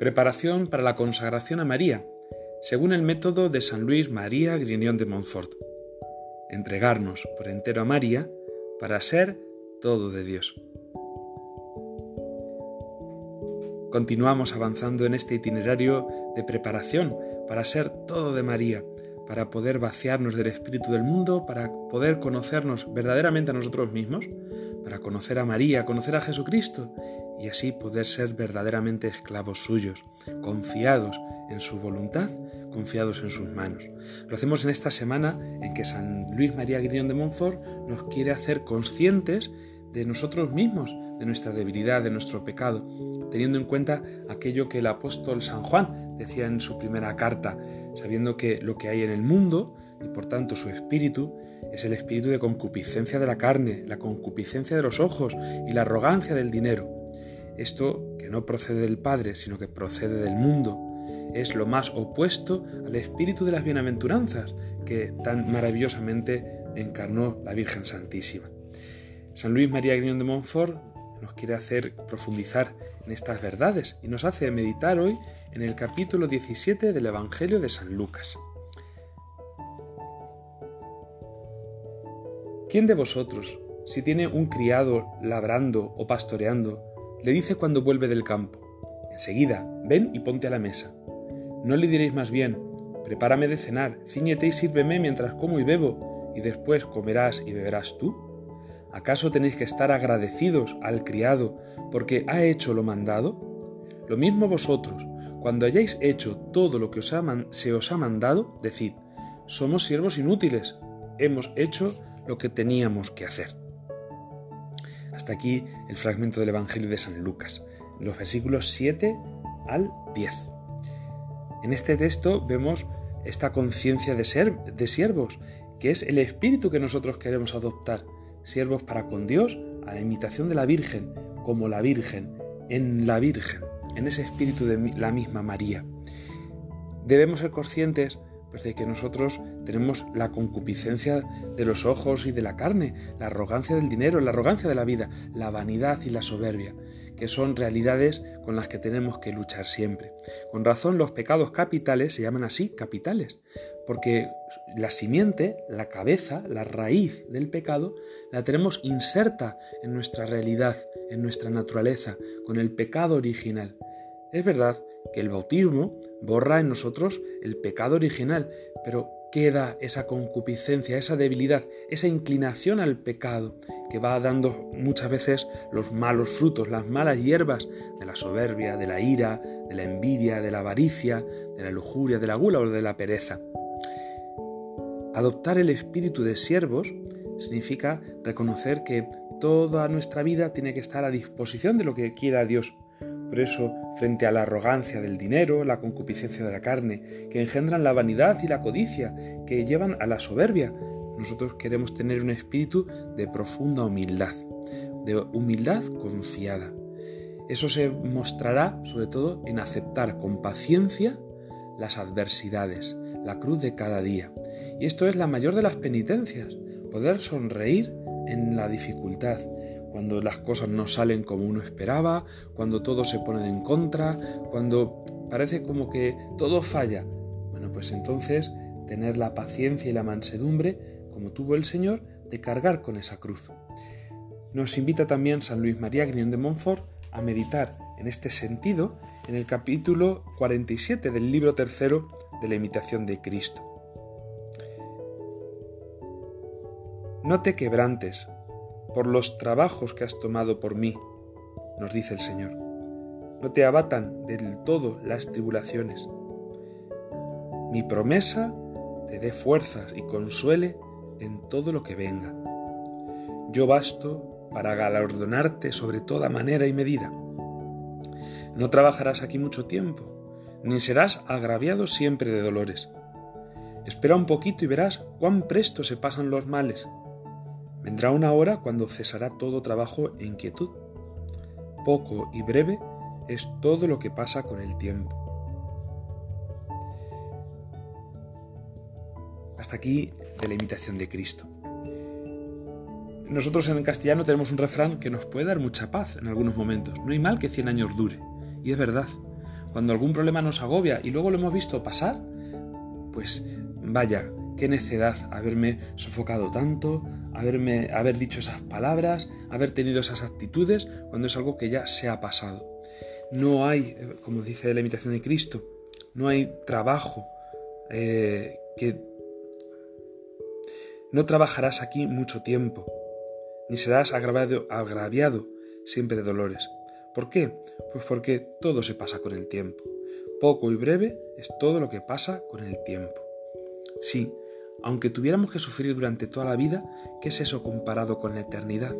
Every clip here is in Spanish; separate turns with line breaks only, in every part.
Preparación para la consagración a María, según el método de San Luis María Grignion de Montfort. Entregarnos por entero a María para ser todo de Dios. Continuamos avanzando en este itinerario de preparación para ser todo de María, para poder vaciarnos del espíritu del mundo, para poder conocernos verdaderamente a nosotros mismos, para conocer a María, conocer a Jesucristo y así poder ser verdaderamente esclavos suyos, confiados en su voluntad, confiados en sus manos. Lo hacemos en esta semana en que San Luis María Grignon de Montfort nos quiere hacer conscientes de nosotros mismos, de nuestra debilidad, de nuestro pecado, teniendo en cuenta aquello que el apóstol San Juan decía en su primera carta, sabiendo que lo que hay en el mundo, y por tanto su espíritu, es el espíritu de concupiscencia de la carne, la concupiscencia de los ojos y la arrogancia del dinero. Esto, que no procede del Padre, sino que procede del mundo, es lo más opuesto al espíritu de las bienaventuranzas que tan maravillosamente encarnó la Virgen Santísima. San Luis María Grignon de Montfort nos quiere hacer profundizar en estas verdades y nos hace meditar hoy en el capítulo 17 del Evangelio de San Lucas. ¿Quién de vosotros, si tiene un criado labrando o pastoreando, le dice cuando vuelve del campo, enseguida, ven y ponte a la mesa? ¿No le diréis más bien, prepárame de cenar, ciñete y sírveme mientras como y bebo, y después comerás y beberás tú? ¿Acaso tenéis que estar agradecidos al criado porque ha hecho lo mandado? Lo mismo vosotros, cuando hayáis hecho todo lo que se os ha mandado, decid, somos siervos inútiles, hemos hecho lo que teníamos que hacer. Hasta aquí el fragmento del Evangelio de San Lucas, los versículos 7 al 10. En este texto vemos esta conciencia de, ser, de siervos, que es el espíritu que nosotros queremos adoptar siervos para con Dios a la imitación de la Virgen, como la Virgen, en la Virgen, en ese espíritu de la misma María. Debemos ser conscientes pues de que nosotros tenemos la concupiscencia de los ojos y de la carne, la arrogancia del dinero, la arrogancia de la vida, la vanidad y la soberbia, que son realidades con las que tenemos que luchar siempre. Con razón los pecados capitales se llaman así capitales, porque la simiente, la cabeza, la raíz del pecado, la tenemos inserta en nuestra realidad, en nuestra naturaleza, con el pecado original. Es verdad que el bautismo borra en nosotros el pecado original, pero queda esa concupiscencia, esa debilidad, esa inclinación al pecado que va dando muchas veces los malos frutos, las malas hierbas de la soberbia, de la ira, de la envidia, de la avaricia, de la lujuria, de la gula o de la pereza. Adoptar el espíritu de siervos significa reconocer que toda nuestra vida tiene que estar a disposición de lo que quiera Dios por eso, frente a la arrogancia del dinero, la concupiscencia de la carne, que engendran la vanidad y la codicia, que llevan a la soberbia, nosotros queremos tener un espíritu de profunda humildad, de humildad confiada. Eso se mostrará sobre todo en aceptar con paciencia las adversidades, la cruz de cada día. Y esto es la mayor de las penitencias, poder sonreír en la dificultad, cuando las cosas no salen como uno esperaba, cuando todo se pone en contra, cuando parece como que todo falla. Bueno, pues entonces tener la paciencia y la mansedumbre, como tuvo el Señor, de cargar con esa cruz. Nos invita también San Luis María Grignon de Montfort a meditar en este sentido en el capítulo 47 del libro tercero de la imitación de Cristo. No te quebrantes, por los trabajos que has tomado por mí, nos dice el Señor. No te abatan del todo las tribulaciones. Mi promesa te dé fuerzas y consuele en todo lo que venga. Yo basto para galardonarte sobre toda manera y medida. No trabajarás aquí mucho tiempo, ni serás agraviado siempre de dolores. Espera un poquito y verás cuán presto se pasan los males Vendrá una hora cuando cesará todo trabajo e inquietud. Poco y breve es todo lo que pasa con el tiempo. Hasta aquí de la imitación de Cristo. Nosotros en castellano tenemos un refrán que nos puede dar mucha paz en algunos momentos. No hay mal que 100 años dure. Y es verdad. cuando algún problema nos agobia y luego lo hemos visto pasar, pues vaya, qué necedad haberme sofocado tanto, haberme, haber dicho esas palabras, haber tenido esas actitudes cuando es algo que ya se ha pasado. No hay, como dice la imitación de Cristo, no hay trabajo eh, que no trabajarás aquí mucho tiempo, ni serás agraviado, agraviado siempre de dolores. ¿Por qué? Pues porque todo se pasa con el tiempo. Poco y breve es todo lo que pasa con el tiempo. Sí, aunque tuviéramos que sufrir durante toda la vida, ¿qué es eso comparado con la eternidad?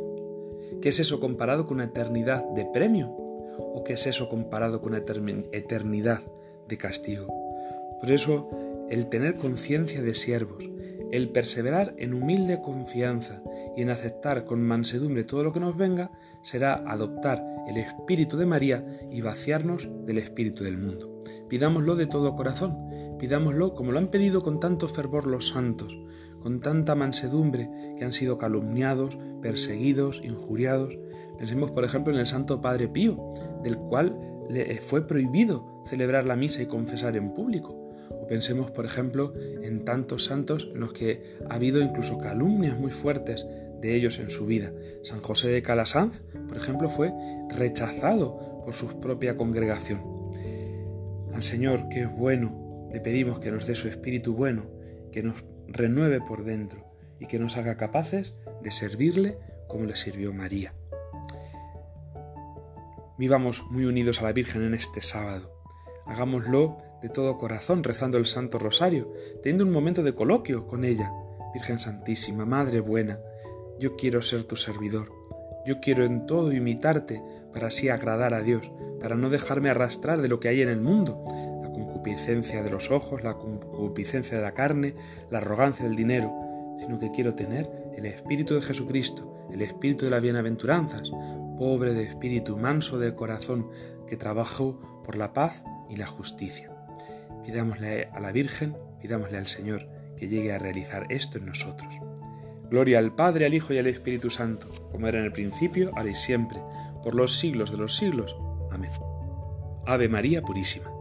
¿Qué es eso comparado con una eternidad de premio? ¿O qué es eso comparado con una eternidad de castigo? Por eso, el tener conciencia de siervos, el perseverar en humilde confianza y en aceptar con mansedumbre todo lo que nos venga, será adoptar el espíritu de María y vaciarnos del espíritu del mundo. Pidámoslo de todo corazón, pidámoslo como lo han pedido con tanto fervor los santos, con tanta mansedumbre que han sido calumniados, perseguidos, injuriados. Pensemos, por ejemplo, en el Santo Padre Pío, del cual le fue prohibido celebrar la misa y confesar en público. O pensemos, por ejemplo, en tantos santos en los que ha habido incluso calumnias muy fuertes de ellos en su vida. San José de Calasanz, por ejemplo, fue rechazado por su propia congregación. Al Señor, que es bueno, le pedimos que nos dé su espíritu bueno, que nos renueve por dentro y que nos haga capaces de servirle como le sirvió María. Vivamos muy unidos a la Virgen en este sábado. Hagámoslo de todo corazón rezando el Santo Rosario, teniendo un momento de coloquio con ella. Virgen Santísima, Madre buena, yo quiero ser tu servidor. Yo quiero en todo imitarte para así agradar a Dios, para no dejarme arrastrar de lo que hay en el mundo, concupiscencia de los ojos, la concupiscencia de la carne, la arrogancia del dinero, sino que quiero tener el Espíritu de Jesucristo, el Espíritu de las bienaventuranzas, pobre de espíritu, manso de corazón, que trabajo por la paz y la justicia. Pidámosle a la Virgen, pidámosle al Señor que llegue a realizar esto en nosotros. Gloria al Padre, al Hijo y al Espíritu Santo, como era en el principio, ahora y siempre, por los siglos de los siglos. Amén. Ave María Purísima.